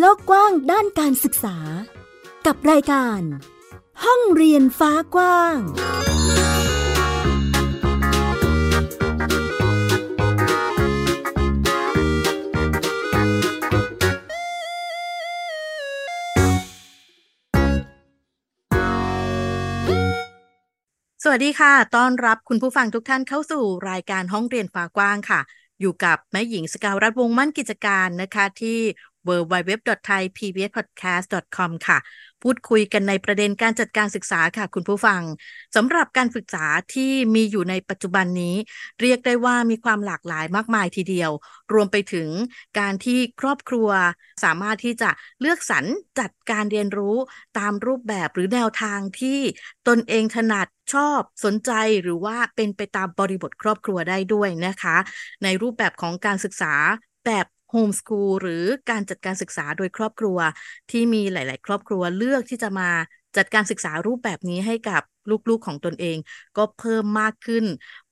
โลกกว้างด้านการศึกษา กับรายการ ห้องเรียนฟ้ากว้างสวัสดีค่ะ ต้อนรับคุณผู้ฟังทุกท่านเข้าสู่รายการห้องเรียนฟ้ากว้างค่ะ อยู่กับแม่หญิงสกาวรัฐวงมั่นกิจการนะคะ ที่ www.thaipbspodcast.com ค่ะ พูดคุยกันในประเด็นการจัดการศึกษาค่ะ คุณผู้ฟังสำหรับการศึกษาที่มีอยู่ในปัจจุบันนี้ เรียกได้ว่ามีความหลากหลายมากมายทีเดียว รวมไปถึงการที่ครอบครัว สามารถที่จะเลือกสรรจัดการเรียนรู้ตามรูปแบบหรือแนวทางที่ตนเองถนัดชอบสนใจหรือว่าเป็นไปตามบริบทครอบครัวได้ด้วยนะคะ ในรูปแบบของการศึกษาแบบ โฮมสคูลหรือการจัดการศึกษาโดยครอบครัว ที่มีหลาย ๆ ครอบครัวเลือกที่จะมาจัดการศึกษารูปแบบนี้ให้กับลูก ๆ ของตนเอง ก็เพิ่มมากขึ้น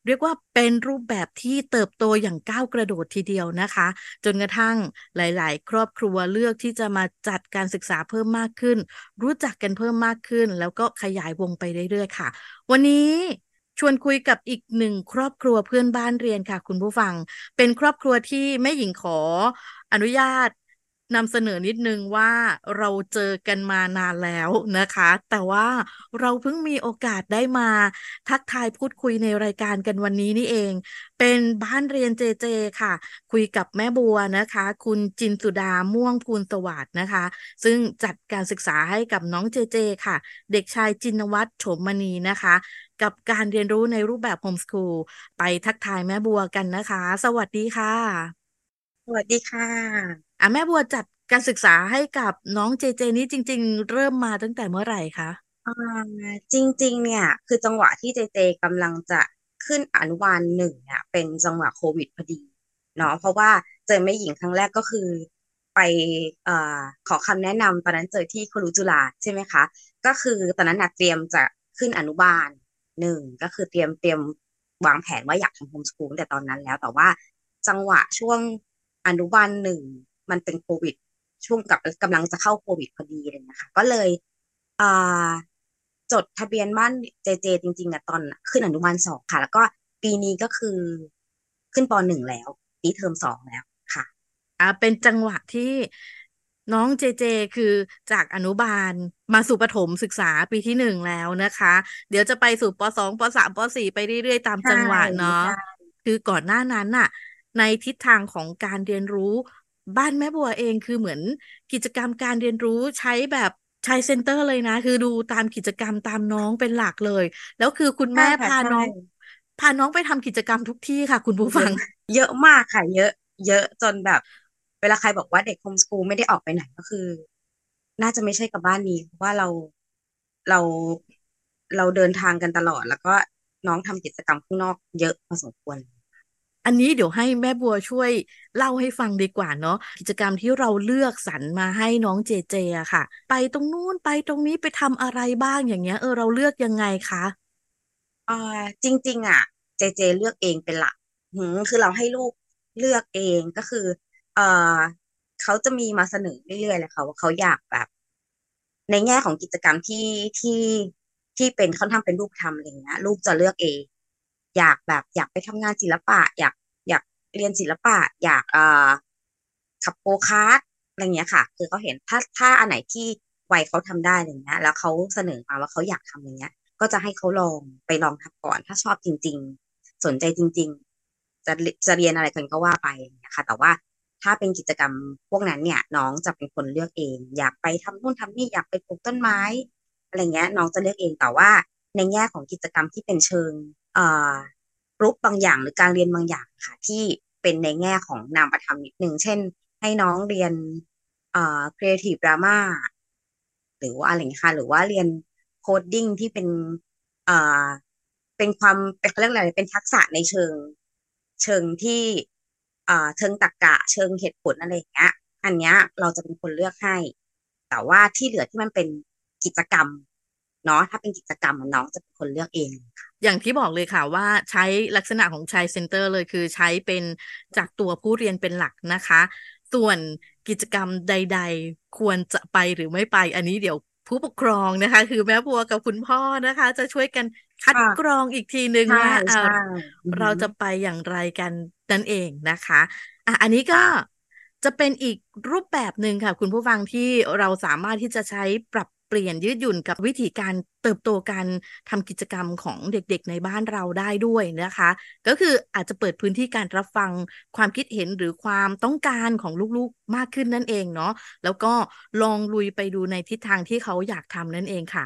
เรียกว่าเป็นรูปแบบที่เติบโตอย่างก้าวกระโดดทีเดียวนะคะ จนกระทั่งหลาย ๆ ครอบครัวเลือกที่จะมาจัดการศึกษาเพิ่มมากขึ้น รู้จักกันเพิ่มมากขึ้น แล้วก็ขยายวงไปเรื่อย ๆ ค่ะ วันนี้ ชวนคุยกับอีกหนึ่งครอบครัวเพื่อนบ้านเรียนค่ะ คุณผู้ฟัง เป็นครอบครัวที่แม่หญิงขออนุญาต นำเสนอนิดนึงว่าเราเจอกันมานานแล้วนะคะ แต่ว่าเราเพิ่งมีโอกาสได้มาทักทายพูดคุยในรายการกันวันนี้นี่เอง เป็นบ้านเรียนเจเจค่ะ คุยกับแม่บัวนะคะ คุณจินสุดาม่วงพูนสวัสดนะคะ ซึ่งจัดการศึกษาให้กับน้องเจเจค่ะ เด็กชายจินวัฒน์โฉมมณีนะคะ กับการเรียนรู้ในรูปแบบโฮมสคูลไปทักทายแม่บัวกันนะคะ สวัสดีค่ะ สวัสดีค่ะ อะแม่บัวจัดการศึกษาให้กับน้องเจเจนี้จริง ๆ เริ่มมาตั้งแต่เมื่อไหร่คะ อ่าจริง ๆ เนี่ย คือจังหวะที่เจเจกำลังจะขึ้นอนุบาลหนึ่งเนี่ยเป็นจังหวะโควิดพอดีเนาะเพราะว่าเจอแม่หญิงครั้งแรกก็คือไปเอ่อขอคำแนะนำตอนนั้นเจอที่ครูจุฬาใช่ไหมคะ ก็คือตอนนั้นน่ะเตรียมจะขึ้นอนุบาลหนึ่งก็คือเตรียมเตรียมวางแผนว่าอยากทำโฮมสคูลแต่ตอนนั้นแล้วแต่ว่าจังหวะช่วง อนุบาลหนึ่งมันเป็นโควิด ช่วงกับกำลังจะเข้าโควิดพอดีเลยนะคะ ก็เลยอ่าจดทะเบียนบ้านเจเจ จริงๆอะตอนขึ้นอนุบาลสองค่ะ แล้วก็ปีนี้ก็คือขึ้นปหนึ่งแล้วปีเทอมสองแล้วค่ะอ่าเป็นจังหวะที่น้องเจเจคือจากอนุบาลมาสู่ประถมศึกษาปีที่หนึ่งแล้วนะคะ เดี๋ยวจะไปสู่ปสองปสามปสี่ไปเรื่อยๆ ตามใช่จังหวะเนาะใช่คือก่อนหน้านั้นน่ะ ในทิศทางของการเรียนรู้ บ้านแม่บัวเองคือเหมือนกิจกรรมการเรียนรู้ใช้แบบใช้เซ็นเตอร์เลยนะ คือดูตามกิจกรรมตามน้องเป็นหลักเลย แล้วคือคุณใช่แม่ค่ะพาใช่น้อง พาน้องไปทำกิจกรรมทุกที่ค่ะ คุณผู้เยฟัอะงเยอะมากค่ะ เยอะ เยอะจนแบบ เวลาใครบอกว่าเด็กโฮมสคูลไม่ได้ออกไปไหนก็คือ น่าจะไม่ใช่กับบ้านนี้เพราะว่าเราเราเราเดินทางกันตลอด แล้วก็น้องทำกิจกรรมข้างนอกเยอะพอสมควร อันนี้เดี๋ยวให้แม่บัวช่วยเล่าให้ฟังดีกว่าเนาะกิจกรรมที่เราเลือกสรรมาให้น้องเจเจอะค่ะ ไปตรงนู้นไปตรงนี้ไปทำอะไรบ้างอย่างเงี้ย เออเราเลือกยังไงคะอ่าจริง ๆ อะ เจเจเลือกเองเป็นหลักหืมคือเราให้ลูกเลือกเองก็คือเอ่อเขาจะมีมาเสนอเรื่อยๆเลยค่ะว่าเขาอยากแบบ ในแง่ของกิจกรรมที่ที่ที่เป็นค่อนข้างเป็นรูปธรรมอะไรเงี้ยลูกจะเลือกเอง อยากแบบอยากไปทำงานศิลปะ อยากอยากเรียนศิลปะ อยากเอ่อขับโกคาร์ทอะไรเงี้ยค่ะ คือเขาเห็นถ้าถ้าอันไหนที่วัยเขาทำได้อะไรเงี้ยแล้วเขาเสนอมาว่าเขาอยากทำอย่างเงี้ย ก็จะให้เขาลองไปลองทำก่อน ถ้าชอบจริง ๆ สนใจจริง ๆ จะจะเรียนอะไรกันก็ว่าไปอย่างเงี้ยค่ะ แต่ว่าถ้าเป็นกิจกรรมพวกนั้นเนี่ย น้องจะเป็นคนเลือกเอง อยากไปทำนู่นทำนี่อยากไปปลูกต้นไม้อะไรเงี้ย น้องจะเลือกเองแต่ว่าในแง่ของกิจกรรมที่เป็นเชิง รูปบางอย่างหรือการเรียนบางอย่างค่ะที่เป็นในแง่ของนามธรรมนิดนึงเช่น ให้น้องเรียนเอ่อ creative drama หรือว่าอะไรเงี้ยค่ะหรือว่าเรียนโคดดิ้งที่เป็นเอ่อเป็นความเป็นเขาเรียกอะไรเป็นทักษะในเชิงเชิงที่เอ่อเชิงตรรกะ เชิงเหตุผลอะไรอย่างเงี้ย อันเนี้ยเราจะเป็นคนเลือกให้ แต่ว่าที่เหลือที่มันเป็นกิจกรรมเนาะถ้าเป็นกิจกรรมน้องจะเป็นคนเลือกเองค่ะ อย่างที่บอกเลยค่ะว่าใช้ลักษณะของชายเซ็นเตอร์เลยคือใช้เป็นจากตัวผู้เรียนเป็นหลักนะคะ ส่วนกิจกรรมใด ๆ ควรจะไปหรือไม่ไป อันนี้เดี๋ยวผู้ปกครองนะคะ คือแม่บัวกับคุณพ่อนะคะ จะช่วยกันคัดกรองอีกทีหนึ่งว่าเราจะไปอย่างไรกันนั่นเองนะคะอะอันนี้ก็จะเป็นอีกรูปแบบหนึ่งค่ะ คุณผู้ฟังที่เราสามารถที่จะใช้ปรับเปลี่ยนยืดหยุ่นกับวิธีการเติบโตการทำกิจกรรมของเด็กๆในบ้านเราได้ด้วยนะคะ ก็คืออาจจะเปิดพื้นที่การรับฟังความคิดเห็นหรือความต้องการของลูกๆมากขึ้นนั่นเองเนาะแล้วก็ลองลุยไปดูในทิศทางที่เขาอยากทำนั่นเองค่ะ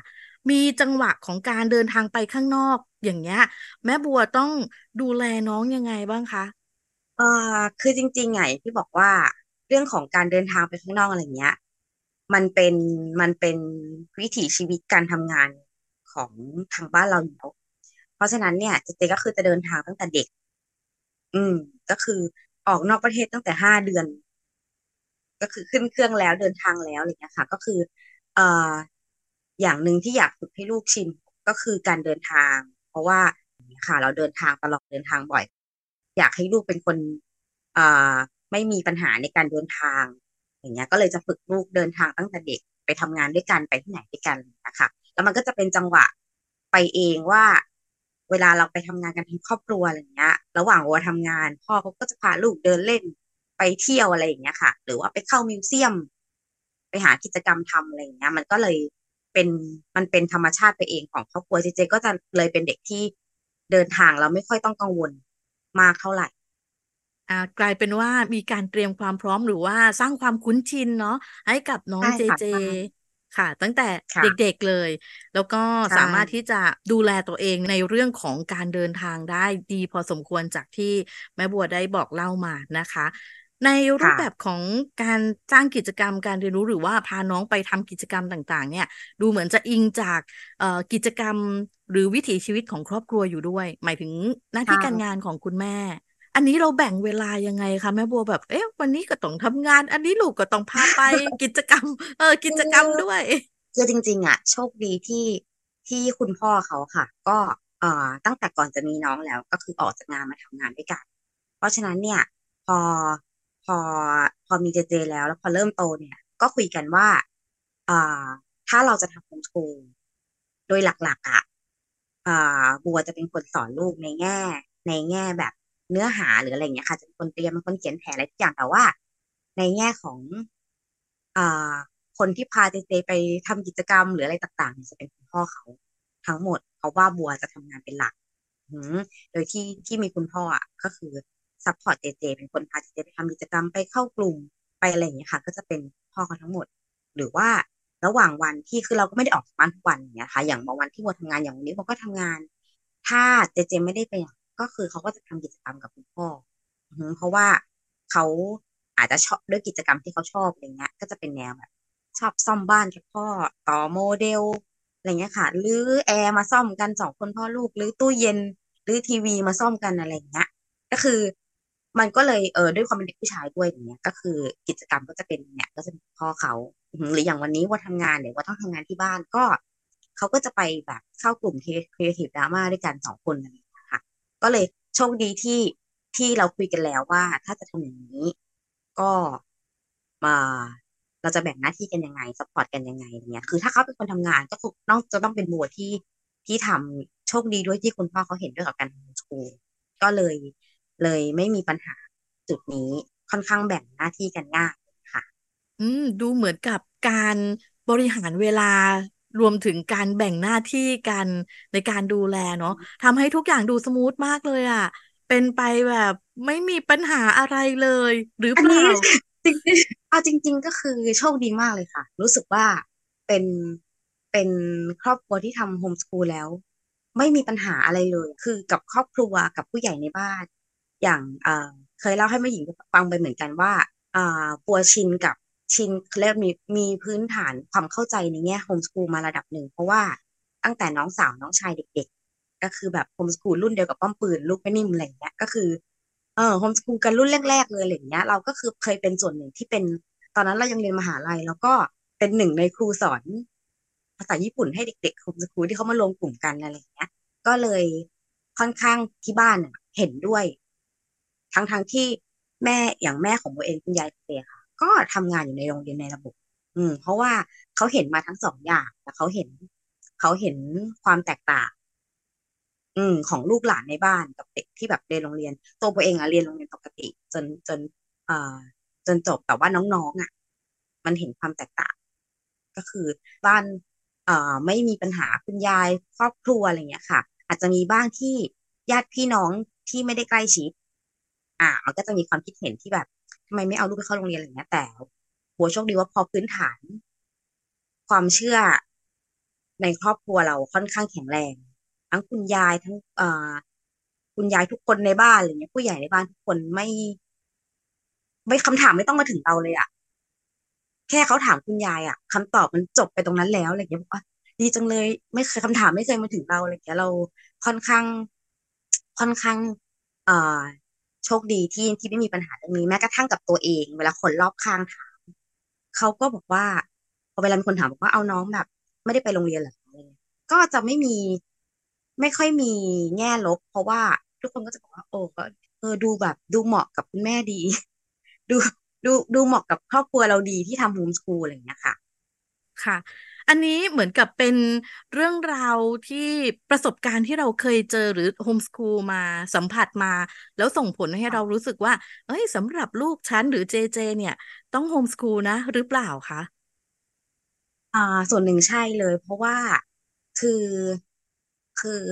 มีจังหวะของการเดินทางไปข้างนอกอย่างเงี้ย แม่บัวต้องดูแลน้องยังไงบ้างคะเอ่อคือจริงๆไงที่บอกว่าเรื่องของการเดินทางไปข้างนอกอะไรเงี้ย มันเป็นมันเป็นวิถีชีวิตการทำงานของทางบ้านเราอยู่แล้วเพราะฉะนั้นเนี่ยเจเจก็คือจะเดินทางตั้งแต่เด็ก อืม ก็คือออกนอกประเทศตั้งแต่ห้าเดือน ก็คือขึ้นเครื่องแล้วเดินทางแล้วอะไรเงี้ยค่ะ ก็คือ เอ่ออย่างหนึ่งที่อยากฝึกให้ลูกชินก็คือการเดินทาง เพราะว่าค่ะ เราเดินทางตลอดเดินทางบ่อย อยากให้ลูกเป็นคน เอ่าไม่มีปัญหาในการเดินทาง อย่างเงี้ยก็เลยจะฝึกลูกเดินทางตั้งแต่เด็กไปทำงานด้วยกันไปที่ไหนด้วยกันนะคะแล้วมันก็จะเป็นจังหวะไปเองว่า เวลาเราไปทำงานกันทั้งครอบครัวอะไรเงี้ย ระหว่างวัวทำงานพ่อเขาก็จะพาลูกเดินเล่นไปเที่ยวอะไรอย่างเงี้ยค่ะ หรือว่าไปเข้ามิวเซียม ไปหากิจกรรมทำอะไรอย่างเงี้ย มันก็เลยเป็นมันเป็นธรรมชาติไปเองของครอบครัวเจเจ ก็จะเลยเป็นเด็กที่เดินทางเราไม่ค่อยต้องกังวลมากเท่าไหร่ กลายเป็นว่ามีการเตรียมความพร้อมหรือว่าสร้างความคุ้นชินเนาะให้กับน้องเจเจ ค่ะ ตั้งแต่เด็กๆเลย แล้วก็สามารถที่จะดูแลตัวเองในเรื่องของการเดินทางได้ดีพอสมควรจากที่แม่บัวได้บอกเล่ามานะคะ ในรูปแบบของการสร้างกิจกรรมการเรียนรู้หรือว่าพาน้องไปทำกิจกรรมต่าง ๆ เนี่ย ดูเหมือนจะอิงจากกิจกรรมหรือวิถีชีวิตของครอบครัวอยู่ด้วย หมายถึงหน้าที่การงานของคุณแม่ อันนี้เราแบ่งเวลายังไงคะแม่บัวแบบ เอ๊ะ วันนี้ก็ต้องทำงาน อันนี้ลูกก็ต้องพาไปกิจกรรม เออ กิจกรรมด้วยคือจริง ๆ อะ โชคดีที่ที่คุณพ่อเขาค่ะ ก็เอ่อตั้งแต่ก่อนจะมีน้องแล้วก็คือออกจากงานมาทำงานด้วยกัน เพราะฉะนั้นเนี่ย พอพอพอมีเจเจแล้วแล้วพอเริ่มโตเนี่ย ก็คุยกันว่าอ่าถ้าเราจะทำโฮมสคูลโดยหลัก ๆ อะอ่าบัวจะเป็นคนสอนลูกในแง่ ในแง่แบบ เนื้อหาหรืออะไรเงี้ยค่ะจะเป็นคนเตรียมเป็นคนเขียนแผนอะไรทุกอย่างแต่ว่า ในแง่ของอ่าคนที่พาเจเจไปทำกิจกรรมหรืออะไรต่างๆจะเป็นคุณพ่อเขาทั้งหมด เพราะว่าบัวจะทำงานเป็นหลักโดยที่ที่มีคุณพ่ออะก็คือ support เจเจเป็นคนพาเจเจไปทำกิจกรรมไปเข้ากลุ่มไปอะไรอย่างเงี้ยค่ะ ก็จะเป็นพ่อเขาทั้งหมด หรือว่าระหว่างวันที่คือเราก็ไม่ได้ออกจากบ้านทุกวันอย่างเงี้ยค่ะ อย่างบางวันที่บัวทำงานอย่างวันนี้บัวก็ทำงาน ถ้าเจเจไม่ได้ไป ก็คือเขาก็จะทำกิจกรรมกับคุณพ่อเพราะว่าเขาอาจจะชอบด้วยกิจกรรมที่เขาชอบอะไรเงี้ย ก็จะเป็นแนวแบบ ชอบซ่อมบ้านกับพ่อต่อโมเดลอะไรเงี้ยค่ะหรือแอร์มาซ่อมกันสองคนพ่อลูกหรือตู้เย็นหรือทีวีมาซ่อมกันอะไรเงี้ยก็คือมันก็เลยเออด้วยความเป็นเด็กผู้ชายด้วยอย่างเงี้ยก็คือกิจกรรมก็จะเป็นเนี่ยก็จะเป็นพ่อเขาหรืออย่างวันนี้ว่าทำงานเนี่ยว่าต้องทำงานที่บ้านก็เขาก็จะไปแบบเข้ากลุ่ม Creative Drama ด้วยกันสองคนอะไร ก็เลยโชคดีที่ที่เราคุยกันแล้วว่า ถ้าจะทำอย่างนี้ ก็มาเราจะแบ่งหน้าที่กันยังไง support กันยังไงเนี่ยคือถ้าเขาเป็นคนทำงานก็ต้องจะต้องเป็นบัวที่ที่ทำโชคดีด้วยที่คุณพ่อเขาเห็นด้วยกับการทำสกูลก็เลยเลยไม่มีปัญหาจุดนี้ค่อนข้างแบ่งหน้าที่กันง่ายค่ะ อืม ดูเหมือนกับการบริหารเวลา รวมถึงการแบ่งหน้าที่กันในการดูแลเนาะทำให้ทุกอย่างดู smooth มากเลยอะค่ะ เป็นไปแบบไม่มีปัญหาอะไรเลย หรือเปล่าจริงเอาจริง ๆ ก็คือโชคดีมากเลยค่ะ รู้สึกว่าเป็นเป็นครอบครัวที่ทำโฮมสกูลแล้ว ไม่มีปัญหาอะไรเลย คือกับครอบครัวกับผู้ใหญ่ในบ้าน อย่างเเคยเล่าให้แม่หญิงฟังไปเหมือนกันว่าอ่าปัวชินกับ ชินเรียกมีมีพื้นฐานความเข้าใจในแง่โฮมสกูลมาระดับหนึ่ง เพราะว่าตั้งแต่น้องสาวน้องชายเด็ก ๆ ก็คือแบบโฮมสกูลรุ่นเดียวกับป้อมปืนลูกไม่นิ่มอะไรเงี้ยก็คือเออโฮมสกูลกันรุ่นแรกๆเลยอะไรเงี้ยเราก็คือเคยเป็นส่วนหนึ่งที่เป็นตอนนั้นเรายังเรียนมหาลัย แล้วก็เป็นหนึ่งในครูสอนภาษาญี่ปุ่นให้เด็กๆโฮมสกูลที่เขามารวมกลุ่มกันอะไรเงี้ย ก็เลยค่อนข้างที่บ้านเห็นด้วย ทั้งๆที่แม่อย่างแม่ของโบเองคุณยายเตค่ะ ก็ทำงานอยู่ในโรงเรียนในระบบ อืม เพราะว่าเขาเห็นมาทั้งสองอย่างแต่เขาเห็นเขาเห็นความแตกต่าง อืม ของลูกหลานในบ้านกับเด็กที่แบบเรียนโรงเรียน ตัวตัวเองอะเรียนโรงเรียนปกติ จนจน เอ่อ จนจบแต่ว่าน้องๆอะมันเห็นความแตกต่าง ก็คือบ้านเอ่อไม่มีปัญหาคุณยายครอบครัวอะไรเงี้ยค่ะ อาจจะมีบ้างที่ญาติพี่น้องที่ไม่ได้ใกล้ชิด อ่า มันก็จะมีความคิดเห็นที่แบบ ทำไมไม่เอาลูกไปเข้าโรงเรียนอะไรเงี้ย แต่หัวโชคดีว่าพอพื้นฐาน ความเชื่อในครอบครัวเราค่อนข้างแข็งแรง ทั้งคุณยายทั้งเอ่อคุณยายทุกคนในบ้านอะไรเงี้ยผู้ใหญ่ในบ้านทุกคนไม่ ไม่คำถามไม่ต้องมาถึงเราเลยอะแค่เขาถามคุณยายอะคำตอบมันจบไปตรงนั้นแล้วอะไรเงี้ยบอกว่าดีจังเลย ไม่เคยคำถามไม่เคยมาถึงเราอะไรเงี้ยเราค่อนข้าง ค่อนข้าง เอ่อ โชคดีที่ที่ไม่มีปัญหาเรื่องนี้แม้กระทั่งกับตัวเอง เวลาคนรอบข้างถามเขาก็บอกว่าพอเวลามีคนถามบอกว่าเอาน้องแบบ ไม่ได้ไปโรงเรียนหรออะไรเงี้ยก็จะไม่มีไม่ค่อยมีแง่ลบ เพราะว่าทุกคนก็จะบอกว่า โอ้ก็เออดูแบบดูเหมาะกับคุณแม่ดี ดูดูดูเหมาะกับครอบครัวเราดีที่ทำโฮมสคูลอะไรอย่างเงี้ยค่ะ ค่ะ อันนี้เหมือนกับเป็นเรื่องราวที่ประสบการณ์ที่เราเคยเจอหรือ homeschool มาสัมผัสมา แล้วส่งผลให้เรารู้สึกว่า เอ้ยสำหรับลูกฉันหรือเจเจ เนี่ย ต้อง homeschool นะ หรือเปล่าคะอ่าส่วนหนึ่งใช่เลย เพราะว่าคือคือ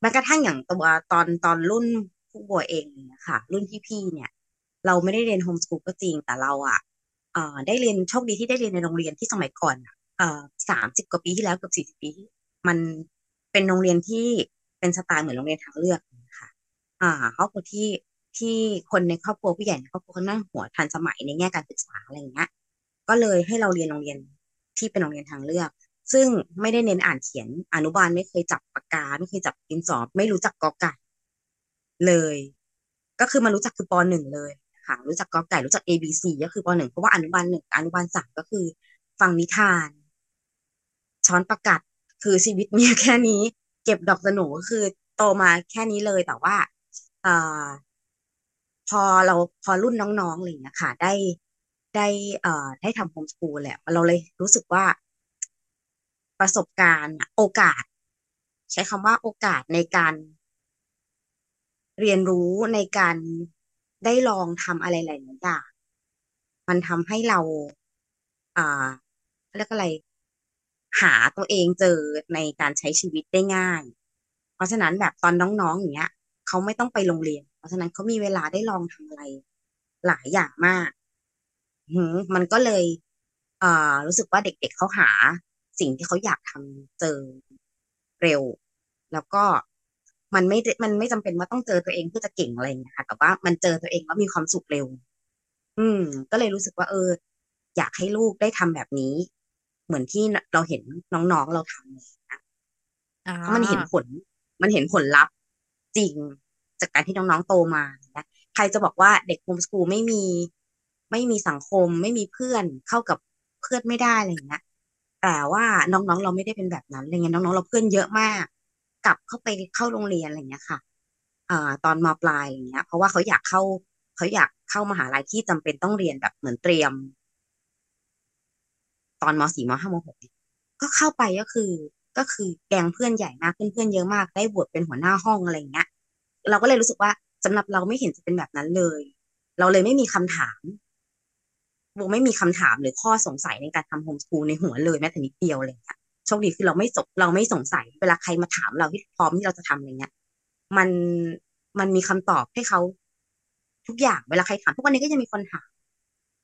แม้กระทั่งอย่างตัวตอนตอนรุ่นผู้บัวเองเนี่ยค่ะรุ่นพี่ๆเนี่ย เราไม่ได้เรียน homeschool ก็จริงแต่เราอะเอ่อได้เรียนโชคดีที่ได้เรียนในโรงเรียนที่สมัยก่อนอะเอ่อ สามสิบกว่าปีที่แล้วเกือบสี่สิบปีที่มันเป็นโรงเรียนที่เป็นสไตล์เหมือนโรงเรียนทางเลือกนะคะอ่าครอบครัวที่ที่คนในครอบครัวผู้ใหญ่ในครอบครัวเขานั่งหัวทันสมัยในแง่การศึกษาอะไรอย่างเงี้ยก็เลยให้เราเรียนโรงเรียนที่เป็นโรงเรียนทางเลือก ซึ่งไม่ได้เน้นอ่านเขียนอนุบาลไม่เคยจับปากกา ไม่เคยจับดินสอไม่รู้จักกอไก่เลย ก็คือมารู้จักคือปหนึ่งเลยค่ะรู้จักกอไก่รู้จัก A B C ก็คือปหนึ่งเพราะว่าอนุบาลหนึ่งอนุบาลสามก็คือ ฟังนิทาน ช้อนประกัด คือชีวิตมีแค่นี้ เก็บดอกสนูก็คือโตมาแค่นี้เลยแต่ว่าเอ่อพอเราพอรุ่นน้องๆอะไรอย่างเงี้ยค่ะ ได้ได้เอ่อได้ทำโฮมสคูลแหล้วเราเลยรู้สึกว่าประสบการณ์โอกาส ใช้คำว่าโอกาสในการเรียนรู้ในการได้ลองทำอะไรหลายๆอย่างมันทำให้เรา อ่าเรียกอะไร หาตัวเองเจอในการใช้ชีวิตได้ง่าย เพราะฉะนั้นแบบตอนน้องๆอย่างเงี้ยเขาไม่ต้องไปโรงเรียน เพราะฉะนั้นเขามีเวลาได้ลองทำอะไรหลายอย่างมากหืมันก็เลยอ่ารู้สึกว่าเด็กๆเขาหาสิ่งที่เขาอยากทำเจอเร็ว แล้วก็มันไม่ มันไม่จำเป็นว่าต้องเจอตัวเองเพื่อจะเก่งอะไรอย่างเงี้ยค่ะ แต่ว่ามันเจอตัวเองแล้วมีความสุขเร็ว อืม ก็เลยรู้สึกว่า เออ อยากให้ลูกได้ทำแบบนี้ เหมือนที่เราเห็นน้องๆเราทำเลยนะอ่าเพราะมันเห็นผล มันเห็นผลลัพธ์จริงจากการที่น้องๆโตมานะใครจะบอกว่าเด็กโฮมสกูลไม่มีไม่มีสังคม ไม่มีเพื่อนเข้ากับเพื่อนไม่ได้อะไรอย่างเงี้ยแต่ว่าน้องๆ เราไม่ได้เป็นแบบนั้นอะไรเงี้ยน้องๆ เราเพื่อนเยอะมาก กลับเข้าไปเข้าโรงเรียนอะไรเงี้ยค่ะอ่าตอนมปลายอะไรเงี้ย เพราะว่าเขาอยากเข้าเขาอยากเข้ามหาลัยที่จำเป็นต้องเรียนแบบเหมือนเตรียม ตอนมสี่มห้ามหกก็เข้าไปก็คือ ก็คือแกงเพื่อนใหญ่มากเพื่อนเพื่อนเยอะมาก ได้บวชเป็นหัวหน้าห้องอะไรเงี้ย เราก็เลยรู้สึกว่าสำหรับเราไม่เห็นจะเป็นแบบนั้นเลย เราเลยไม่มีคำถามโบไม่มีคำถามหรือข้อสงสัยในการทำโฮมสกูลในหัวเลยแม้แต่นิดเดียวอะไรเงี้ยโชคดีคือเราไม่สเราไม่สงสัย เวลาใครมาถามเราที่พร้อมที่เราจะทำอะไรเงี้ย มันมันมีคำตอบให้เขาทุกอย่างเวลาใครถามทุกวันนี้ก็ยังมีคนถาม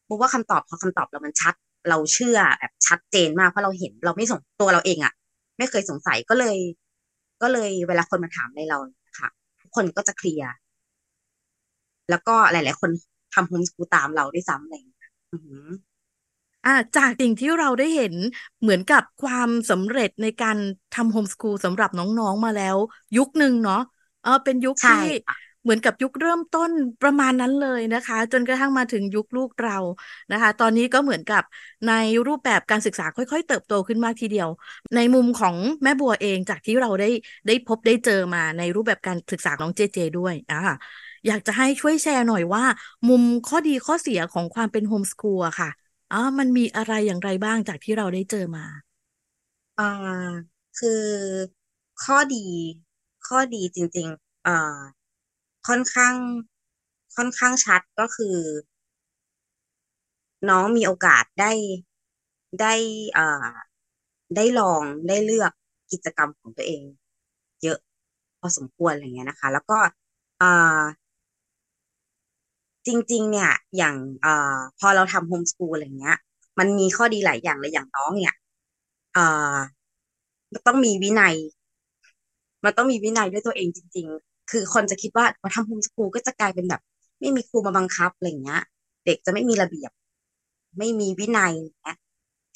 บอกว่าคำตอบพอคำตอบเรามันชัด เราเชื่อแบบชัดเจนมากเพราะเราเห็นเราไม่สงตัวเราเองอะไม่เคยสงสัยก็เลย ก็เลยเวลาคนมาถามในเราค่ะทุกคนก็จะเคลียร์แล้วก็หลาย ๆ คนทำโฮมสกูลตามเราด้วยซ้ำอะไรอย่างเงี้ยอือหืออ่าจากสิ่งที่เราได้เห็นเหมือนกับความสำเร็จในการทำโฮมสคูลสำหรับน้อง ๆ มาแล้ว ยุคหนึ่งเนาะเออเป็นยุคใช่ที่ค่ะ เหมือนกับยุคเริ่มต้นประมาณนั้นเลยนะคะ จนกระทั่งมาถึงยุคลูกเรานะคะ ตอนนี้ก็เหมือนกับในรูปแบบการศึกษาค่อย ๆ เติบโตขึ้นมากทีเดียว ในมุมของแม่บัวเองจากที่เราได้ได้พบได้เจอมาในรูปแบบการศึกษาน้องเจเจด้วยอ่าอยากจะให้ช่วยแชร์หน่อยว่า มุมข้อดีข้อเสียของความเป็นโฮมสคูลค่ะอ๋อมันมีอะไรอย่างไรบ้างจากที่เราได้เจอมาอ่าคือข้อดี ข้อดีจริง ๆอ่า ค่อนข้างค่อนข้างชัดก็คือ น้องมีโอกาสได้ได้อ่าได้ลองได้เลือกกิจกรรมของตัวเอง เยอะพอสมควรอะไรเงี้ยนะคะ แล้วก็อ่าจริง ๆ เนี่ย อย่างอ่าพอเราทำโฮมสกูลอะไรเงี้ย มันมีข้อดีหลายอย่างเลยอย่างน้องเนี่ยอ่ามันต้องมีวินัย มันต้องมีวินัยด้วยตัวเองจริง ๆ คือคนจะคิดว่าพอทำโฮมสกูลก็จะกลายเป็นแบบ ไม่มีครูมาบังคับอะไรเงี้ย เด็กจะไม่มีระเบียบ ไม่มีวินัยนะ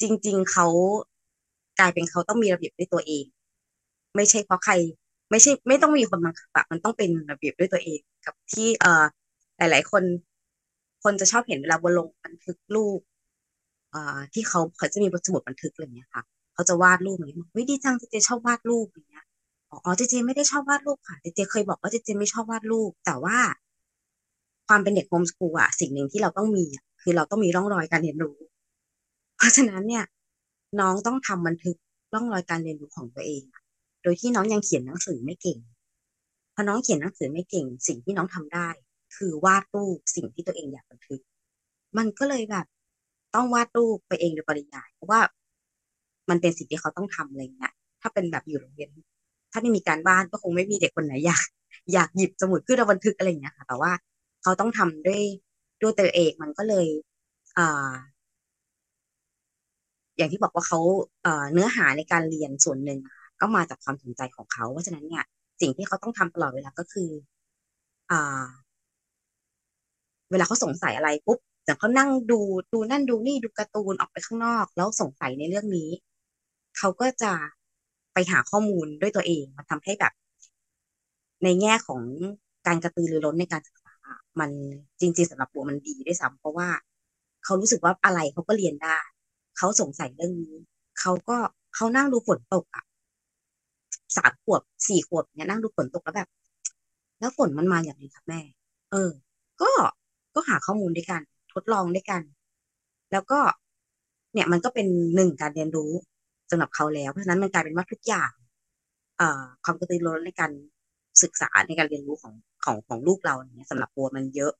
จริง ๆเขากลายเป็นเขาต้องมีระเบียบด้วยตัวเอง ไม่ใช่เพราะใคร ไม่ใช่ ไม่ต้องมีคนบังคับอะมันต้องเป็นระเบียบด้วยตัวเอง กับที่เอ่อหลาย ๆ คน คนจะชอบเห็นเวลาบนลงบันทึกรูปเอ่อที่เขาเขาจะมีสมุดบันทึกอะไรเงี้ยค่ะเขาจะวาดรูปอย่างเงี้ยวิดีจังจเจชอบวาดรูปอย่างเงี้ย อ๋อเจเจไม่ได้ชอบวาดรูปค่ะเจเจเคยบอกว่าเจเจไม่ชอบวาดรูป แต่ว่า ความเป็นเด็กโฮมสกูลอะสิ่งหนึ่งที่เราต้องมีคือเราต้องมีร่องรอยการเรียนรู้ เพราะฉะนั้นเนี่ย น้องต้องทำบันทึกร่องรอยการเรียนรู้ของตัวเอง โดยที่น้องยังเขียนหนังสือไม่เก่งพอน้องเขียนหนังสือไม่เก่ง สิ่งที่น้องทำได้ คือวาดรูปสิ่งที่ตัวเองอยากบันทึก มันก็เลยแบบ ต้องวาดรูปไปเองโดยปริยายเพราะว่ามันเป็นสิ่งที่เขาต้องทำอะไรเงี้ยถ้าเป็นแบบอยู่โรงเรียน ถ้าไม่มีการบ้านก็คงไม่มีเด็กคนไหนอยากอยากหยิบสมุดขึ้นมาบันทึกอะไรเงี้ยค่ะแต่ว่าเขาต้องทำด้วยด้วยตัวเองมันก็เลยอ่าอย่างที่บอกว่าเขาเอ่อเนื้อหาในการเรียนส่วนหนึ่งก็มาจากความสนใจของเขา เพราะฉะนั้นเนี่ย สิ่งที่เขาต้องทำตลอดเวลาก็คืออ่าเวลาเขาสงสัยอะไรปุ๊บอย่างเขานั่งดูดูนั่นดูนี่ดูการ์ตูนออกไปข้างนอก แล้วสงสัยในเรื่องนี้ เขาก็จะ ไปหาข้อมูลด้วยตัวเองมันทำให้แบบ ในแง่ของการกระตือรือร้นในการศึกษา มันจริง ๆสำหรับบัวมันดีด้วยซ้ำเพราะว่าเขารู้สึกว่าอะไรเขาก็เรียนได้ เขาสงสัยเรื่องนี้เขาก็เขานั่งดูฝนตกอะสามขวบสี่ขวบเนี่ยนั่งดูฝนตกแล้วแบบ แล้วฝนมันมาอย่างไรครับแม่ เออ ก็ก็หาข้อมูลด้วยกัน ทดลองด้วยกัน แล้วก็เนี่ยมันก็เป็นหนึ่งการเรียนรู้ สำหรับเขาแล้ว เพราะฉะนั้นมันกลายเป็นว่าทุกอย่างเอ่อความกระตือรือร้นในการศึกษาในการเรียนรู้ของของของลูกเราเนี่ยสำหรับบัวมันเยอะ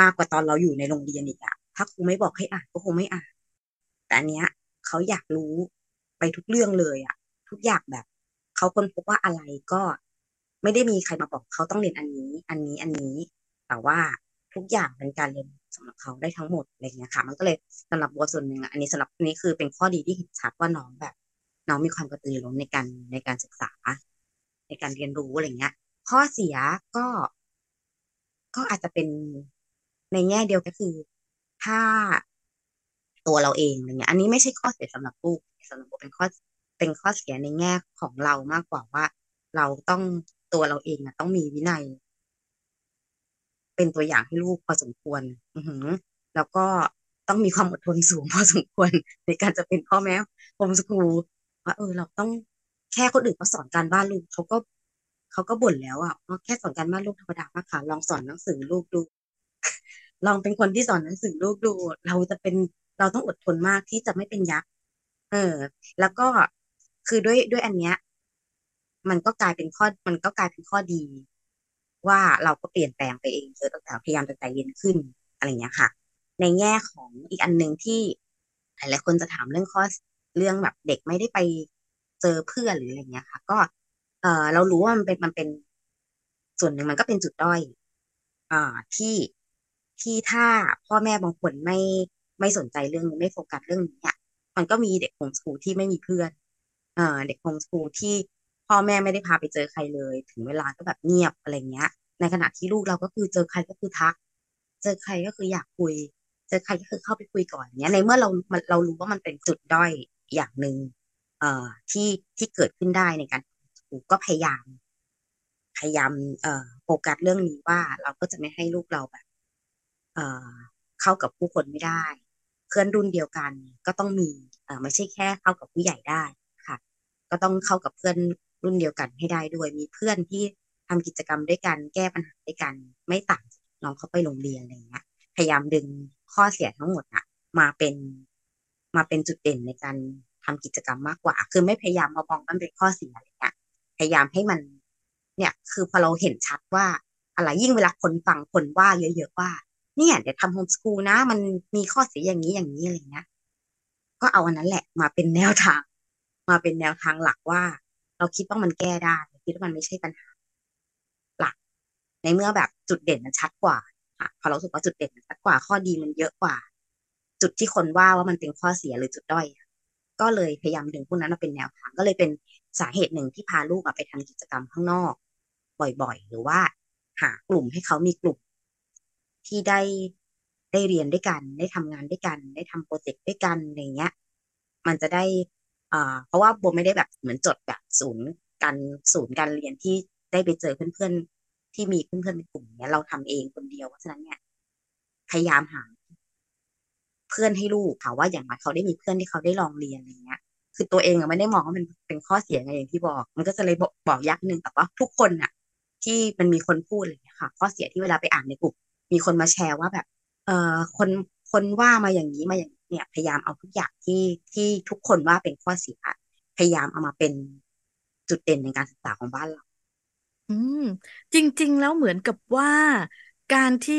มากกว่าตอนเราอยู่ในโรงเรียนอีกอะถ้าครูไม่บอกให้อ่านก็คงไม่อ่านแต่อันเนี้ยเขาอยากรู้ไปทุกเรื่องเลยอะทุกอย่างแบบเขาค้นพบว่าอะไรก็ไม่ได้มีใครมาบอกเขาต้องเรียนอันนี้ อันนี้อันนี้ แต่ว่าทุกอย่างเป็นการเรียน สำหรับเขาได้ทั้งหมดอะไรเงี้ยค่ะ มันก็เลยสำหรับบัวส่วนหนึ่งอันนี้สำหรับนี้คือเป็นข้อดีที่เห็นชัดว่าน้องแบบ น้องมีความกระตือรือร้นในการในการศึกษา ในการเรียนรู้อะไรเงี้ย ข้อเสียก็ ก็อาจจะเป็นในแง่เดียวก็คือถ้าตัวเราเองอะไรเงี้ย อันนี้ไม่ใช่ข้อเสียสำหรับลูกสำหรับบัวเป็นข้อเป็นข้อเสียในแง่ของเรามากกว่าว่า เราต้องตัวเราเองนะต้องมีวินัย เป็นตัวอย่างให้ลูกพอสมควร อือหือแล้วก็ต้องมีความอดทนสูงพอสมควร ในการจะเป็นพ่อแม่โฮมสกูลว่าเออ เราต้องแค่คนอื่นเขาสอนการบ้านลูกเขาก็เขาก็บ่นแล้วอะว่าแค่สอนการบ้านลูกธรรมดามากค่ะลองสอนหนังสือลูกดู ลองเป็นคนที่สอนหนังสือลูกดู เราจะเป็นเราต้องอดทนมากที่จะไม่เป็นยักษ์เออ แล้วก็คือด้วยด้วยอันเนี้ย มันก็กลายเป็นข้อ มันก็กลายเป็นข้อดี ว่าเราก็เปลี่ยนแปลงไปเองเจอะตั้งแต่พยายามจะใจเย็นขึ้นอะไรเงี้ยค่ะ ในแง่ของอีกอันหนึ่งที่หลายๆคนจะถามเรื่องข้อเรื่องแบบเด็กไม่ได้ไปเจอเพื่อนหรืออะไรเงี้ยค่ะ ก็เออเรารู้ว่ามันเป็นมันเป็นส่วนหนึ่งมันก็เป็นจุดด้อยอ่าที่ที่ถ้าพ่อแม่บางคนไม่ไม่สนใจเรื่องนี้ไม่โฟกัสเรื่องนี้เนี่ยมันก็มีเด็กโฮมสกูลที่ไม่มีเพื่อน เอ่อเด็กโฮมสกูลที่ พ่อแม่ไม่ได้พาไปเจอใครเลย ถึงเวลาก็แบบเงียบอะไรเงี้ย ในขณะที่ลูกเราก็คือเจอใครก็คือทัก เจอใครก็คืออยากคุย เจอใครก็คือเข้าไปคุยก่อนเนี้ย ในเมื่อเรามันเรารู้ว่ามันเป็นจุดด้อยอย่างหนึ่งเอ่อที่ที่เกิดขึ้นได้ในการก็พยายาม พยายามเอ่อโฟกัสเรื่องนี้ว่าเราก็จะไม่ให้ลูกเราแบบ เอ่อเข้ากับผู้คนไม่ได้ เพื่อนรุ่นเดียวกันก็ต้องมีเอ่อไม่ใช่แค่เข้ากับผู้ใหญ่ได้ค่ะ ก็ต้องเข้ากับเพื่อน รุ่นเดียวกันให้ได้ด้วย มีเพื่อนที่ทำกิจกรรมด้วยกัน แก้ปัญหาด้วยกัน ไม่ต่างน้องเขาไปโรงเรียนอะไรเงี้ย พยายามดึงข้อเสียทั้งหมดอะมาเป็นมาเป็นจุดเด่นในการทำกิจกรรมมากกว่า คือไม่พยายามมามองมันเป็นข้อเสียอะไรเงี้ย พยายามให้มัน เนี่ย คือพอเราเห็นชัดว่าอะไรยิ่งเวลาคนฟังคนว่าเยอะๆว่า เนี่ยเดี๋ยวทำโฮมสกูลนะ มันมีข้อเสียอย่างนี้อย่างนี้อะไรเงี้ย ก็เอาอันนั้นแหละมาเป็นแนวทาง มาเป็นแนวทางหลักว่า เราคิดว่ามันแก้ได้คิดว่ามันไม่ใช่ปัญหาหลัก ในเมื่อแบบจุดเด่นมันชัดกว่าค่ะพอเราสึกว่าจุดเด่นมันชัดกว่าข้อดีมันเยอะกว่า จุดที่คนว่าว่ามันเป็นข้อเสียหรือจุดด้อยก็เลยพยายามดึงพวกนั้นมาเป็นแนวทางก็เลยเป็นสาเหตุหนึ่งที่พาลูกไปทำกิจกรรมข้างนอก บ่อยๆ หรือว่าหากลุ่มให้เขามีกลุ่ม ที่ได้ได้เรียนด้วยกัน ได้ทำงานด้วยกัน ได้ทำโปรเจกต์ด้วยกันอะไรเงี้ย มันจะได้ เพราะว่าโบไม่ได้แบบเหมือนจดแบบศูนย์การศูนย์การเรียนที่ได้ไปเจอเพื่อนๆที่มีเพื่อนๆในกลุ่มเนี้ยเราทำเองคนเดียวเพราะฉะนั้นเนี่ยพยายามหา เพื่อนให้ลูกค่ะว่าอย่างไรเขาได้มีเพื่อนที่เขาได้ลองเรียนอะไรเงี้ย คือตัวเองอะไม่ได้มองว่ามันเป็นข้อเสียไงอย่างที่บอก มันก็จะเลยบอกบอกยักหนึ่งแต่ว่าทุกคนอะที่มันมีคนพูดอะไรเงี้ยค่ะ ข้อเสียที่เวลาไปอ่านในกลุ่มมีคนมาแชร์ว่าแบบ เอ่อคนคนว่ามาอย่างนี้มาอย่าง เนี่ยพยายามเอาทุกอย่างที่ที่ทุกคนว่าเป็นข้อเสียพยายามเอามาเป็นจุดเด่นในการศึกษาของบ้านเรา อืม จริง ๆ แล้วเหมือนกับว่าการที่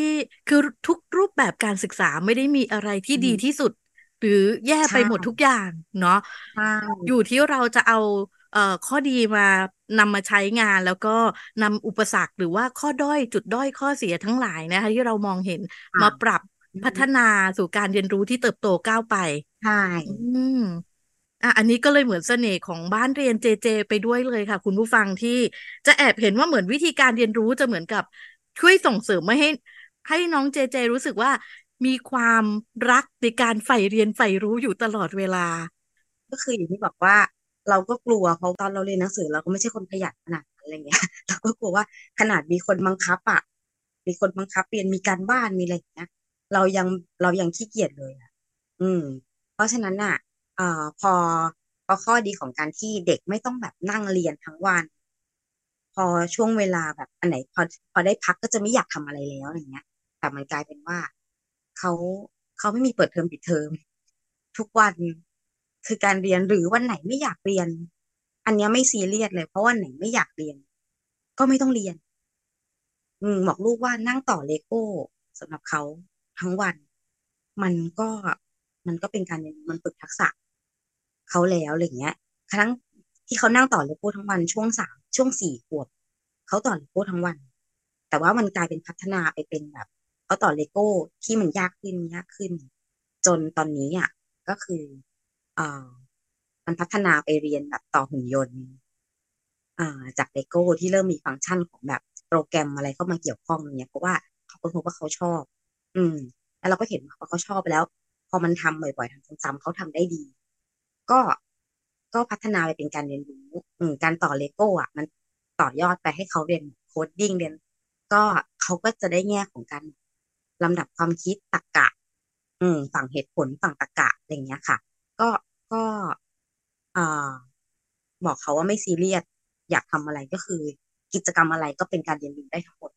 คือทุกรูปแบบการศึกษาไม่ได้มีอะไรที่ดีที่สุด หรือแย่ไปหมดทุกอย่างเนาะอยู่ที่เราจะเอาเอ่อข้อดีมานำมาใช้งานแล้วก็นำอุปสรรคหรือว่าข้อด้อยจุดด้อยข้อเสียทั้งหลายนะคะที่เรามองเห็นมาปรับ พัฒนาสู่การเรียนรู้ที่เติบโตก้าวไป ใช่ อืมอะอันนี้ก็เลยเหมือนเสน่ห์ของบ้านเรียนเจเจ ไปด้วยเลยค่ะ คุณผู้ฟังที่จะแอบเห็นว่าเหมือนวิธีการเรียนรู้จะเหมือนกับช่วยส่งเสริมไม่ให้ ให้น้องเจเจ รู้สึกว่ามีความรักในการใฝ่เรียนใฝ่รู้อยู่ตลอดเวลา ก็คืออย่างที่บอกว่าเราก็กลัวเพราะตอนเราเรียนหนังสือเราก็ไม่ใช่คนขยันขนาดอะไรเงี้ยเราก็กลัวว่าขนาดมีคนบังคับอะมีคนบังคับเรียนมีการบ้านมีอะไรอย่างเงี้ย เรายังเรายังขี้เกียจเลยอะ อืม เพราะฉะนั้นอะเอ่าพอพอข้อดีของการที่เด็กไม่ต้องแบบนั่งเรียนทั้งวัน พอช่วงเวลาแบบอันไหน พอพอได้พักก็จะไม่อยากทำอะไรแล้วอย่างเงี้ย แต่มันกลายเป็นว่าเขาเขาไม่มีเปิดเทอมปิดเทอม ทุกวันคือการเรียนหรือวันไหนไม่อยากเรียน อันนี้ไม่ซีเรียสเลย เพราะวันไหนไม่อยากเรียน ก็ไม่ต้องเรียน อืมบอกลูกว่านั่งต่อเลโก้สำหรับเขา ทั้งวัน มันก็มันก็เป็นการมันฝึกทักษะเขาแล้วอะไรเงี้ย ครั้งที่เขานั่งต่อเลโก้ทั้งวันช่วงสามช่วงสี่ขวบเขาต่อเลโก้ทั้งวัน แต่ว่ามันกลายเป็นพัฒนาไปเป็นแบบเขาต่อเลโก้ที่มันยากขึ้นยากขึ้น จนตอนนี้อะก็คืออ่ามันพัฒนาไปเรียนแบบต่อหุ่นยนต์อ่าจากเลโก้ที่เริ่มมีฟังก์ชันของแบบโปรแกรมอะไรเข้ามาเกี่ยวข้องเนี่ยเพราะว่าเขาก็พบว่าเขาชอบ อืม แล้วเราก็เห็นว่าเขาชอบไปแล้ว พอมันทำบ่อยๆทำซ้ำๆเขาทำได้ดี ก็ก็พัฒนาไปเป็นการเรียนรู้อืมการต่อเลโก้อะ มันต่อยอดไปให้เขาเรียน coding เรียน ก็เขาก็จะได้แง่ของการลำดับความคิดตรรกะ อืม ฝั่งเหตุผลฝั่งตรรกะอะไรเงี้ยค่ะ ก็ก็อ่าบอกเขาว่าไม่ซีเรียสอยากทำอะไรก็คือ กิจกรรมอะไรก็เป็นการเรียนรู้ได้ทั้งหมด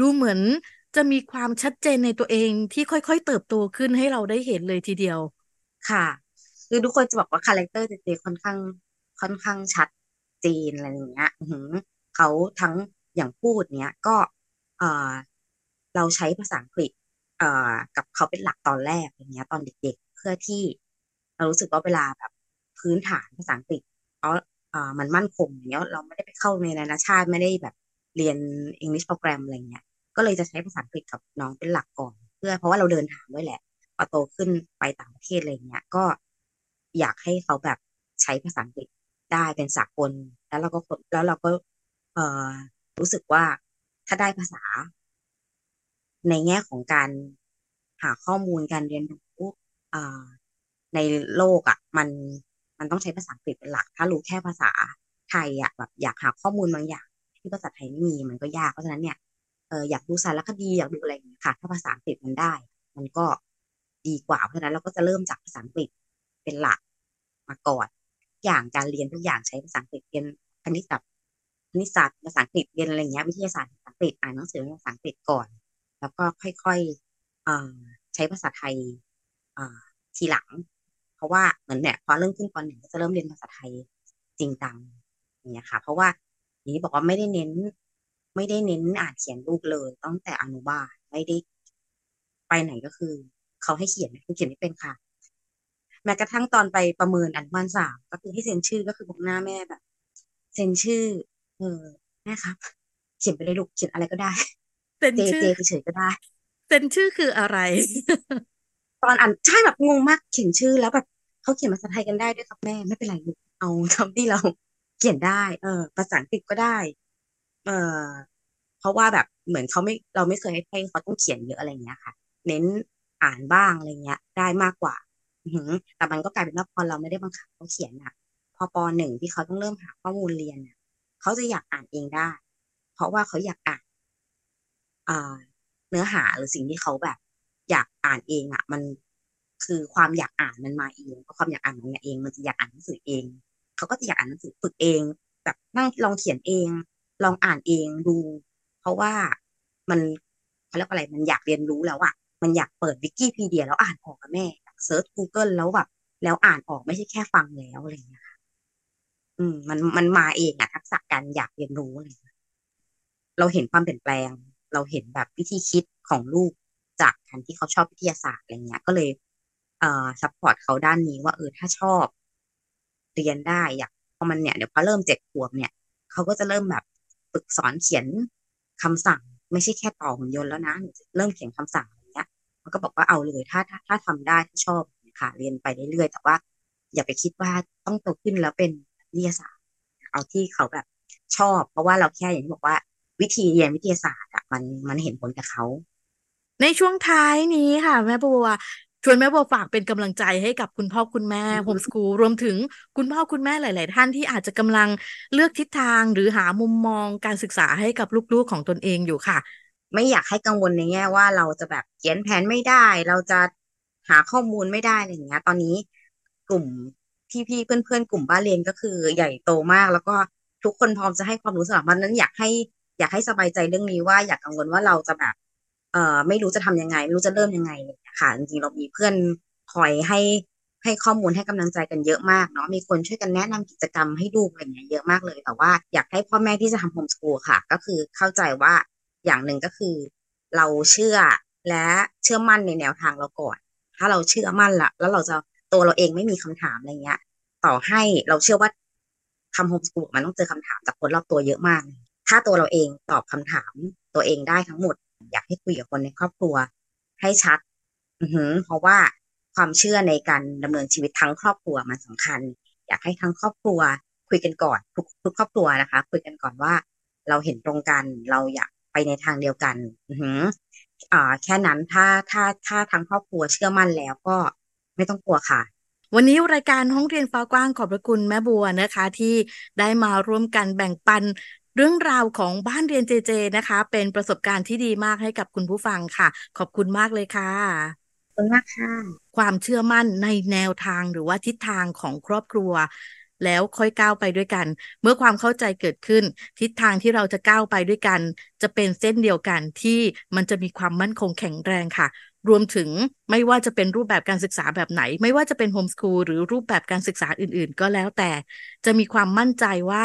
ดูเหมือน จะมีความชัดเจนในตัวเองที่ค่อย ๆ เติบโตขึ้นให้เราได้เห็นเลยทีเดียว ค่ะ คือทุกคนจะบอกว่าคาแร ter เจค่อนข้าง ค่อนข้างชัดเจนอะไรอย่างเงี้ยเขาทั้งอย่างพูดเนี้ยก็เออเราใช้ภาษาอังกฤษเอ่อกับเขาเป็นหลักตอนแรกอย่างเงี้ย ตอนเด็ก ๆ เพื่อที่ เรารู้สึกว่าเวลาแบบพื้นฐานภาษาอังกฤษเพราะอ่ามันมั่นคงอย่างเงี้ย เราไม่ได้ไปเข้าในนานาชาติไม่ได้แบบเรียน English โปรแกรมอะไรเงี้ย ก็เลยจะใช้ภาษาอังกฤษกับน้องเป็นหลักก่อน เพื่อเพราะว่าเราเดินทางด้วยแหละพอโตขึ้นไปต่างประเทศอะไรเงี้ยก็อยากให้เขาแบบใช้ภาษาอังกฤษได้เป็นสากล แล้วเราก็แล้วเราก็เอ่อรู้สึกว่าถ้าได้ภาษา ในแง่ของการหาข้อมูลการเรียนรู้ในโลกอะ มันมันต้องใช้ภาษาอังกฤษเป็นหลัก ถ้ารู้แค่ภาษาไทยอะแบบอยากหาข้อมูลบางอย่าง ที่ภาษาไทยไม่มีมันก็ยากเพราะฉะนั้นเนี่ย เอออยากดูสารคดีอยากดูอะไรอย่างเงี้ยค่ะ ถ้าภาษาอังกฤษมันได้ มันก็ดีกว่าเพราะฉะนั้นเราก็จะเริ่มจากภาษาอังกฤษเป็นหลักมาก่อนอย่างการเรียนทุกอย่างใช้ภาษาอังกฤษเรียนคณิตศาสตร์ณิตศาสตร์ภาษาอังกฤษเรียนอะไรเงี้ยวิทยาศาสตร์ภาษาอังกฤษอ่านหนังสือภาษาอังกฤษก่อน แล้วก็ค่อยๆใช้ภาษาไทยทีหลัง เพราะว่าเหมือนเนี่ยพอเริ่มขึ้นปหนึ่งก็จะเริ่มเรียนภาษาไทยจริงจังอย่างเงี้ยค่ะ เพราะว่านี้บอกว่าไม่ได้เน้น ไม่ได้เน้นอ่านเขียนลูกเลยตั้งแต่อนุบาลไม่ได้ไปไหนก็คือ เขาให้เขียนคือเขียนไม่เป็นค่ะ แม้กระทั่งตอนไปประเมินอนุบาลสามก็คือให้เซ็นชื่อก็คือบอกหน้าแม่แบบ เซ็นชื่อ เออแม่ครับ เขียนไปเลยลูกเขียนอะไรก็ได้เซ็นชื่อเฉยก็ได้เซ็นชื่อคืออะไร ตอนอ่านใช่แบบงงมากเขียนชื่อแล้วแบบเขาเขียนภาษาไทยกันได้ด้วยครับแม่ไม่เป็นไรลูกเอาทำที่เราเขียนได้ เออภาษาอังกฤษก็ได้ เออเพราะว่าแบบเหมือนเขาไม่เราไม่เคยให้เขาต้องเขียนเยอะอะไรเงี้ยค่ะ เน้นอ่านบ้างอะไรเงี้ย ได้มากกว่าแต่มันก็กลายเป็นว่าพอเราไม่ได้บังคับเขาเขียนอะพอปหนึ่งที่เขาต้องเริ่มหาข้อมูลเรียนอะเขาจะอยากอ่านเองได้ เพราะว่าเขาอยากอ่านเนื้อหาหรือสิ่งที่เขาแบบ อยากอ่านเองอะมันคือความอยากอ่านมันมาเองความอยากอ่านมันมาเอง มันจะอยากอ่านหนังสือเอง เขาก็จะอยากอ่านหนังสือฝึกเองแบบนั่งลองเขียนเอง ลองอ่านเองดู เพราะว่ามันเขาเรียกอะไรมันอยากเรียนรู้แล้วอะมันอยากเปิดวิกิพีเดียแล้วอ่านออกกับแม่เซิร์ช Google แล้วแบบแล้วอ่านออกไม่ใช่แค่ฟังแล้วอะไรอย่างเงี้ยค่ะอืม มันมันมาเองอะทักษะการอยากเรียนรู้อะไรเราเห็นความเปลี่ยนแปลง เราเห็นแบบวิธีคิดของลูกจากการที่เขาชอบวิทยาศาสตร์อะไรเงี้ย ก็เลยเอ่อ support เขาด้านนี้ว่าเออถ้าชอบ เรียนได้อยากพอมันเนี่ยเดี๋ยวพอเริ่มเจ็ดขวบเนี่ยเขาก็จะเริ่มแบบ ฝึกสอนเขียนคำสั่ง ไม่ใช่แค่ต่อหุ่นยนต์แล้วนะ เริ่มเขียนคำสั่งอย่างเงี้ย มันก็บอกว่าเอาเลยถ้าถ้าถ้าทำได้ถ้าชอบค่ะเรียนไปเรื่อยๆแต่ว่า อย่าไปคิดว่าต้องโตขึ้นแล้วเป็นวิทยาศาสตร์ เอาที่เขาแบบชอบ เพราะว่าเราแค่อย่างที่บอกว่าวิธีเรียนวิทยาศาสตร์อะมันมันเห็นผลกับเขาในช่วงท้ายนี้ค่ะ แม่บัว ชวนแม่บัวฝากเป็นกำลังใจให้กับคุณพ่อคุณแม่โฮมสกูลรวมถึงคุณพ่อคุณแม่หลาย ๆ ท่านที่อาจจะกำลังเลือกทิศทางหรือหามุมมองการศึกษาให้กับลูก ๆ ของตนเองอยู่ค่ะ ไม่อยากให้กังวลในแง่ว่าเราจะแบบเขียนแผนไม่ได้ เราจะหาข้อมูลไม่ได้อะไรอย่างเงี้ย ตอนนี้กลุ่มพี่ๆเพื่อนๆ กลุ่มบ้านเรียนก็คือใหญ่โตมาก แล้วก็ทุกคนพร้อมจะให้ความรู้สำหรับมันนั้นอยากให้อยากให้สบายใจเรื่องนี้ว่าอยากกังวลว่าเราจะแบบเอ่อไม่รู้จะทำยังไง ไม่รู้จะเริ่มยังไง ค่ะจริงๆเรามีเพื่อนคอยให้ให้ข้อมูลให้กำลังใจกันเยอะมากเนาะมีคนช่วยกันแนะนำกิจกรรมให้ลูกอะไรเงี้ยเยอะมากเลย แต่ว่าอยากให้พ่อแม่ที่จะทำโฮมสกูลค่ะ ก็คือเข้าใจว่าอย่างหนึ่งก็คือ เราเชื่อและเชื่อมั่นในแนวทางเราก่อน ถ้าเราเชื่อมั่นละแล้วเราจะตัวเราเองไม่มีคำถามอะไรเงี้ย ต่อให้เราเชื่อว่าทำโฮมสกูลมันต้องเจอคำถามจากคนรอบตัวเยอะมาก ถ้าตัวเราเองตอบคำถามตัวเองได้ทั้งหมด อยากให้คุยกับคนในครอบครัว ให้ชัด อือเพราะว่าความเชื่อในการดำเนินชีวิตทั้งครอบครัวมันสำคัญ อยากให้ทั้งครอบครัวคุยกันก่อนทุกทุกครอบครัวนะคะ คุยกันก่อนว่า เราเห็นตรงกันเราอยากไปในทางเดียวกันอืออ่าแค่นั้นถ้าถ้าถ้าทั้งครอบครัวเชื่อมั่นแล้วก็ไม่ต้องกลัวค่ะวันนี้รายการห้องเรียนฟ้ากว้างขอบพระคุณแม่บัวนะคะ ที่ได้มาร่วมกันแบ่งปันเรื่องราวของบ้านเรียนเจเจนะคะ เป็นประสบการณ์ที่ดีมากให้กับคุณผู้ฟังค่ะ ขอบคุณมากเลยค่ะ คุณมากค่ะ ความเชื่อมั่นในแนวทางหรือว่าทิศทางของครอบครัว แล้วค่อยก้าวไปด้วยกัน เมื่อความเข้าใจเกิดขึ้น ทิศทางที่เราจะก้าวไปด้วยกัน จะเป็นเส้นเดียวกันที่มันจะมีความมั่นคงแข็งแรงค่ะรวมถึงไม่ว่าจะเป็นรูปแบบการศึกษาแบบไหน ไม่ว่าจะเป็นโฮมสคูลหรือรูปแบบการศึกษาอื่น ๆ ก็แล้วแต่จะมีความมั่นใจว่า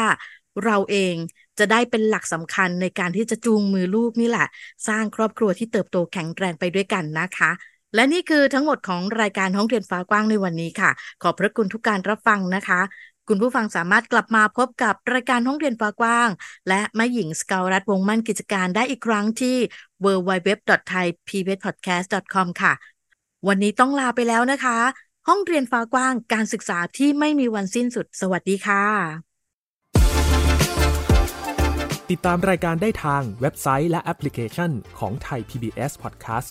เราเองจะได้เป็นหลักสำคัญในการที่จะจูงมือลูกนี่แหละ สร้างครอบครัวที่เติบโตแข็งแรงไปด้วยกันนะคะ และนี่คือทั้งหมดของรายการห้องเรียนฟ้ากว้างในวันนี้ค่ะ ขอบพระคุณทุกการรับฟังนะคะ คุณผู้ฟังสามารถกลับมาพบกับรายการห้องเรียนฟ้ากว้าง และแม่หญิงสกาวรัฐวงมั่นกิจการได้อีกครั้งที่ www.thaipbspodcast.com ค่ะ วันนี้ต้องลาไปแล้วนะคะ ห้องเรียนฟ้ากว้างการศึกษาที่ไม่มีวันสิ้นสุด สวัสดีค่ะ ติดตามรายการได้ทางเว็บไซต์และแอปพลิเคชันของไทย PBS Podcast